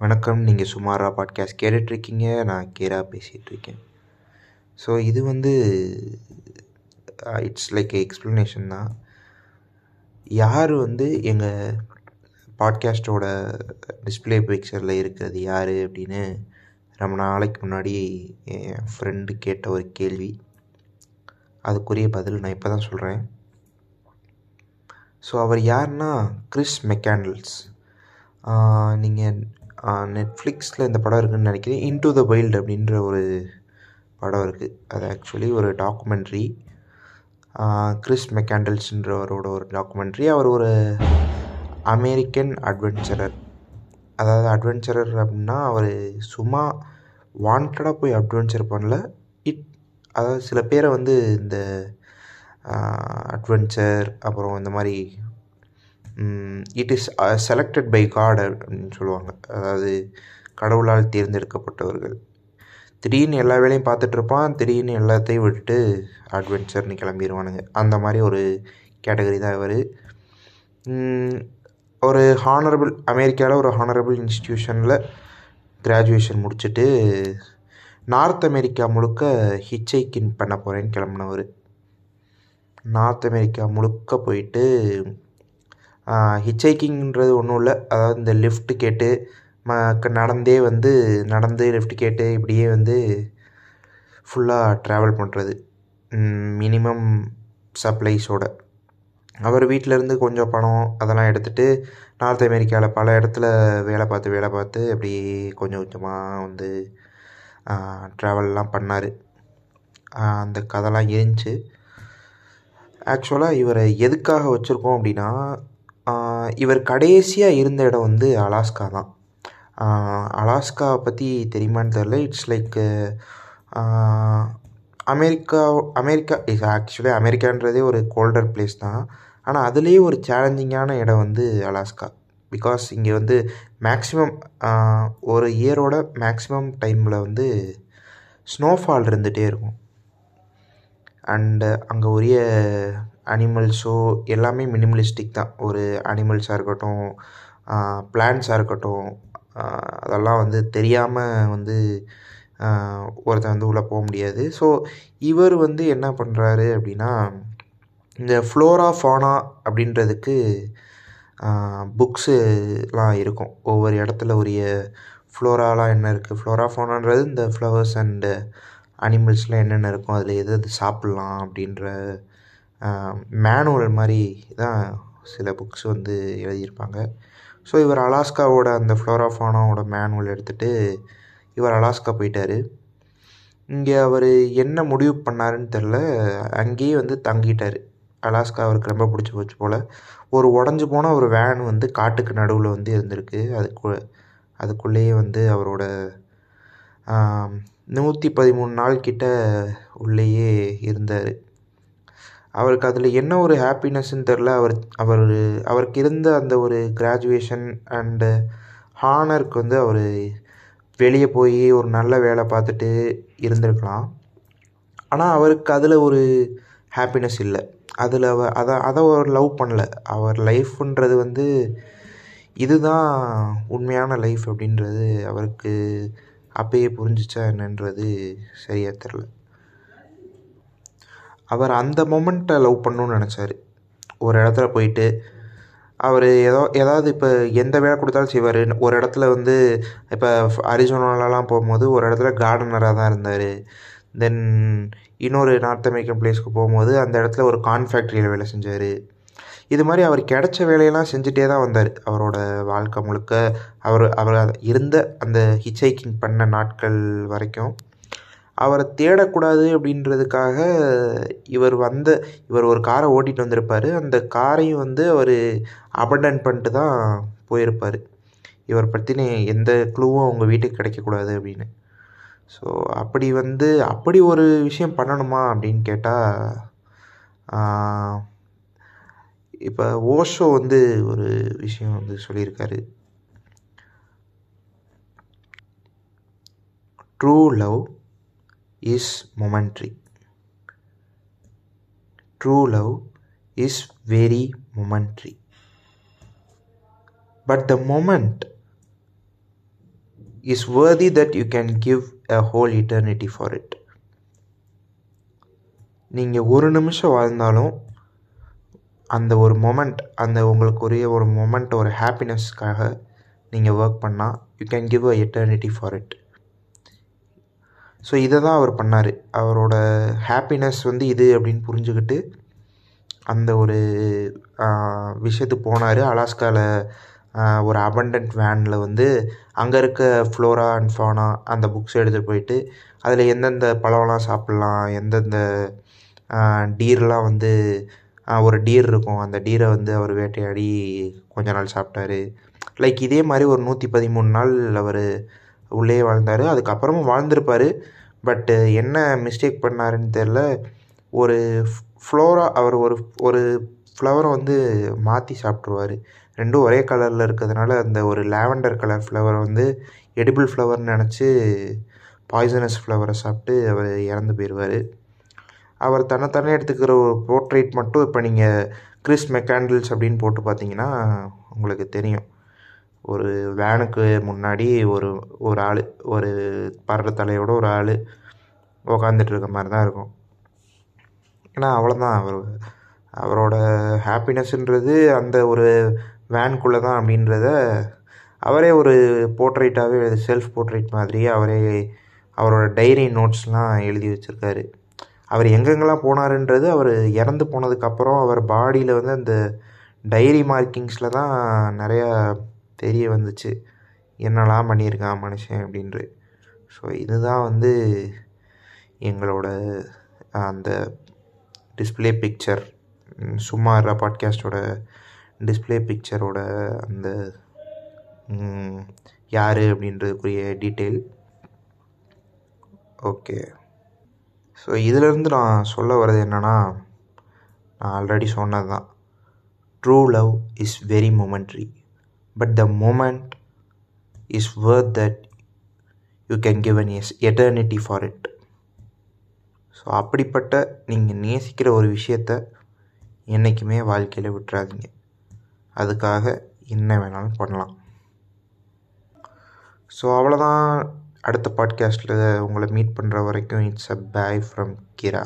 வணக்கம். நீங்கள் சுமாரா பாட்காஸ்ட் கேட்டுட்ருக்கீங்க. நான் கேரா பேசிகிட்ருக்கேன் ஸோ இது வந்து இட்ஸ் லைக் எக்ஸ்ப்ளனேஷன் தான். யார் வந்து எங்கள் பாட்காஸ்ட்டோட டிஸ்பிளே பிக்சரில் இருக்கிறது யார் அப்படின்னு ரொம்ப நாளைக்கு முன்னாடி என் ஃப்ரெண்டு கேட்ட ஒரு கேள்வி. அதுக்குரிய பதில் நான் இப்போ தான் சொல்கிறேன் ஸோ அவர் யாருன்னா கிறிஸ் மெக்காண்டல்ஸ் நீங்கள் நெட்ஃப்ளிக்ஸில் இந்த படம் இருக்குதுன்னு நினைக்கிறேன். இன்டு த வைல்டு அப்படின்ற ஒரு படம் இருக்குது அது ஆக்சுவலி ஒரு டாக்குமெண்ட்ரி கிறிஸ் மெக்காண்டல்ஸ்ன்றவரோட ஒரு டாக்குமெண்ட்ரி அவர் ஒரு அமெரிக்கன் அட்வென்ச்சரர் அதாவது அட்வென்ச்சரர் அப்படின்னா அவர் சும்மா வாண்டடாக போய் அட்வென்ச்சர் பண்ணல. இட் அதாவது சில பேரை வந்து இந்த அட்வென்ச்சர் அப்புறம் இந்த மாதிரி it is selected by God அப்படின்னு சொல்லுவாங்க. அதாவது கடவுளால் தேர்ந்தெடுக்கப்பட்டவர்கள். திடீர்னு எல்லா வேலையும் பார்த்துட்ருப்பான் திடீர்னு எல்லாத்தையும் விட்டுட்டு அட்வென்ச்சர்னு கிளம்பிடுவானுங்க அந்த மாதிரி ஒரு கேட்டகரி தான் இவர். ஒரு ஹானரபிள் அமெரிக்காவில் ஒரு ஹானரபிள் இன்ஸ்டியூஷனில் கிராஜுவேஷன் முடிச்சுட்டு நார்த் அமெரிக்கா முழுக்க ஹிச்சைக்கின் பண்ண போகிறேன்னு கிளம்புனவர். நார்த் அமெரிக்கா முழுக்க போயிட்டு ஹிச்சைக்கிங்கிறது ஒன்றும் இல்லை. அதாவது இந்த லிஃப்ட் கேட்டு ம நடந்தே வந்து நடந்து லிஃப்ட் கேட்டு இப்படியே வந்து ஃபுல்லாக ட்ராவல் பண்ணுறது மினிமம் சப்ளைஸோட அவர் வீட்டிலேருந்து கொஞ்சம் பணம் அதெல்லாம் எடுத்துகிட்டு நார்த் அமெரிக்காவில் பல இடத்துல வேலை பார்த்து வேலை பார்த்து அப்படி கொஞ்சம் கொஞ்சமாக வந்து ட்ராவல்லாம் பண்ணார். அந்த கதைலாம் இருந்துச்சு. ஆக்சுவலாக இவரை எதுக்காக வச்சுருக்கோம் அப்படின்னா இவர் கடைசியாக இருந்த இடம் வந்து அலாஸ்கா தான். அலாஸ்கா பற்றி தெரியுமான்னு தெரில it's like America America is actually அமெரிக்கான்றதே ஒரு கோல்டர் பிளேஸ் தான். ஆனால் அதுலேயே ஒரு சேலஞ்சிங்கான இடம் வந்து அலாஸ்கா. பிகாஸ் இங்கே வந்து மேக்ஸிமம் ஒரு இயரோட மேக்ஸிமம் டைமில் வந்து ஸ்னோஃபால் இருந்துகிட்டே இருக்கும். அண்டு uh, அங்கே உரிய அனிமல்ஸோ எல்லாமே மினிமலிஸ்டிக் தான். ஒரு அனிமல்ஸாக இருக்கட்டும் பிளான்ஸாக இருக்கட்டும் அதெல்லாம் வந்து தெரியாமல் வந்து ஒருத்தன் வந்து உள்ளே போக முடியாது. ஸோ இவர் வந்து என்ன பண்ணுறாரு அப்படின்னா இந்த ஃப்ளோரா ஃபானா அப்படின்றதுக்கு புக்ஸுலாம் இருக்கும். ஒவ்வொரு இடத்துல உரிய ஃப்ளோராலாம் என்ன இருக்குது ஃப்ளோரா ஃபோனான்றது இந்த ஃப்ளவர்ஸ் அண்டு அனிமல்ஸ்லாம் என்னென்ன இருக்கும் அதில் எது எது சாப்பிட்லாம் அப்படின்ற மேனுவல் மாதிரி தான் சில புக்ஸ் வந்து எழுதியிருப்பாங்க. ஸோ இவர் அலாஸ்காவோட அந்த ஃப்ளோரா ஃபானாவோட மேனுவல் எடுத்துகிட்டு இவர் அலாஸ்கா போயிட்டார். இங்கே அவர் என்ன முடிவு பண்ணாருன்னு தெரில அங்கேயே வந்து தங்கிட்டார். அலாஸ்கா அவருக்கு ரொம்ப பிடிச்சி போச்சு போல். ஒரு உடஞ்சி போன ஒரு வேன் வந்து காட்டுக்கு நடுவில் வந்து இருந்திருக்கு. அதுக்கு அதுக்குள்ளேயே வந்து அவரோட நூற்றி பதிமூணு நாள் கிட்ட உள்ளேயே இருந்தார். அவருக்கு அதில் என்ன ஒரு ஹாப்பினஸ்ன்னு தெரில அவர் அவர் அவருக்கு இருந்த அந்த ஒரு கிராஜுவேஷன் அண்டு ஹானருக்கு வந்து அவர் வெளியே போய் ஒரு நல்ல வேலை பார்த்துட்டு இருந்திருக்கலாம். ஆனால் அவருக்கு அதில் ஒரு ஹாப்பினஸ் இல்லை. அதில் அவ அதை அதை அவர் லவ் பண்ணல. அவர் லைஃப்ன்றது வந்து இதுதான் உண்மையான லைஃப் அப்படின்றது அவருக்கு அப்பயே புரிஞ்சிச்சா என்னன்றது சரியாக தெரில. அவர் அந்த மொமெண்ட்டை லவ் பண்ணணுன்னு நினச்சார். ஒரு இடத்துல போயிட்டு அவர் ஏதோ ஏதாவது இப்போ எந்த வேலை கொடுத்தாலும் செய்வார். ஒரு இடத்துல வந்து இப்போ அரிசோனாலலாம் போகும்போது ஒரு இடத்துல கார்டனராக தான் இருந்தார். தென் இன்னொரு நார்த் அமெரிக்கன் பிளேஸ்க்கு போகும்போது அந்த இடத்துல ஒரு கான் ஃபேக்ட்ரியில் வேலை செஞ்சார். இது மாதிரி அவர் கிடைச்ச வேலையெல்லாம் செஞ்சுட்டே தான் வந்தார். அவரோட வாழ்க்கை முழுக்க. அவர் அவர் இருந்த அந்த ஹிச்சைக்கிங் பண்ண நாட்கள் வரைக்கும். அவரை தேடக்கூடாது அப்படின்றதுக்காக இவர் வந்த இவர் ஒரு காரை ஓட்டிகிட்டு வந்திருப்பார். அந்த காரையும் வந்து அவர் அபண்டன் பண்ணிட்டு தான் போயிருப்பார். இவர் பற்றின எந்த க்ளூவும் அவங்க வீட்டுக்கு கிடைக்கக்கூடாது அப்படின்னு. ஸோ அப்படி வந்து அப்படி ஒரு விஷயம் பண்ணணுமா அப்படின்னு கேட்டால் இப்போ ஓஷோ வந்து ஒரு விஷயம் வந்து சொல்லியிருக்காரு. True love is momentary true love is very momentary but the moment is worthy that you can give a whole eternity for it நீங்கள் ஒரு நிமிஷம் வாழ்ந்தாலும் அந்த ஒரு மொமெண்ட் அந்த உங்களுக்குரிய ஒரு மொமெண்ட் ஒரு ஹாப்பினஸ்க்காக நீங்கள் ஒர்க் பண்ணால் you can give a eternity for it so இதை தான் அவர் பண்ணார். அவரோட ஹாப்பினஸ் வந்து இது அப்படின்னு புரிஞ்சுக்கிட்டு அந்த ஒரு விஷயத்துக்கு போனார். அலாஸ்காவில் ஒரு அபண்டன்ட் வேனில் வந்து அங்கே இருக்க ஃப்ளோரா அண்ட் ஃபானா அந்த புக்ஸ் எடுத்துகிட்டு போயிட்டு அதில் எந்தெந்த பழம்லாம் சாப்பிட்லாம் எந்தெந்த டீர்லாம் வந்து ஒரு டீர் இருக்கும். அந்த டீரை வந்து அவர் வேட்டையாடி கொஞ்ச நாள் சாப்பிட்டாரு. லைக் இதே மாதிரி ஒரு நூற்றி பதிமூணு நாள் அவர் உள்ளே வாழ்ந்தார். அதுக்கப்புறமும் வாழ்ந்திருப்பார். பட்டு என்ன மிஸ்டேக் பண்ணாருன்னு தெரில ஒரு ஃப்ளோரா அவர் ஒரு ஒரு ஃப்ளவரை வந்து மாற்றி சாப்பிட்ருவார் ரெண்டும் ஒரே கலரில் இருக்கிறதுனால அந்த ஒரு லாவெண்டர் கலர் ஃப்ளவரை வந்து எடிபிள் ஃப்ளவர்னு நினச்சி பாய்சனஸ் ஃப்ளவரை சாப்பிட்டு அவர் இறந்து போயிடுவார் அவர் தன்னைத்தானே எடுத்துக்கிற ஒரு போர்ட்ரேட் மட்டும் இப்போ நீங்கள் கிறிஸ் மெக்காண்டில்ஸ் அப்படின்னு போட்டு பார்த்தீங்கன்னா உங்களுக்கு தெரியும். ஒரு வேனுக்கு முன்னாடி ஒரு ஒரு ஆள் ஒரு பறவை தலையோட ஒரு ஆள் உக்காந்துட்டு இருக்க மாதிரி தான் இருக்கும். ஏன்னா அவ்வளோதான் அவர் அவரோட ஹாப்பினஸ்ன்றது அந்த ஒரு வேனுக்குள்ளே தான் அப்படின்றத அவரே ஒரு போர்ட்ரேட்டாகவே செல்ஃப் போர்ட்ரேட் மாதிரியே அவரே அவரோட டைரி நோட்ஸ்லாம் எழுதி வச்சுருக்காரு. அவர் எங்கெங்கெல்லாம் போனாருன்றது அவர் இறந்து போனதுக்கப்புறம் அவர் பாடியில் வந்து அந்த டைரி மார்க்கிங்ஸில் தான் நிறையா தெரிய வந்துச்சு. என்னெல்லாம் பண்ணியிருக்கான் மனுஷன் அப்படின்ட்டு. ஸோ இதுதான் வந்து எங்களோட அந்த டிஸ்பிளே பிக்சர் சும்மா பாட்காஸ்டோட டிஸ்பிளே பிக்சரோட அந்த யார் அப்படின்றதுக்குரிய டீட்டெயில் ஓகே ஸோ இதிலேருந்து நான் சொல்ல வர்றது என்னென்னா நான் ஆல்ரெடி சொன்னது தான் true love is very momentary but the moment is worth that you can give an s eternity for it so அப்படிப்பட்ட நீங்கள் நேசிக்கிற ஒரு விஷயத்த என்றைக்குமே வாழ்க்கையில் விட்டுறாதீங்க. அதுக்காக என்ன வேணாலும் பண்ணலாம். ஸோ அவ்வளோதான் அடுத்த பாட்காஸ்ட்டில் உங்களை மீட் பண்ணுற வரைக்கும் இட்ஸ் அ பாய் ஃப்ரம் கிரா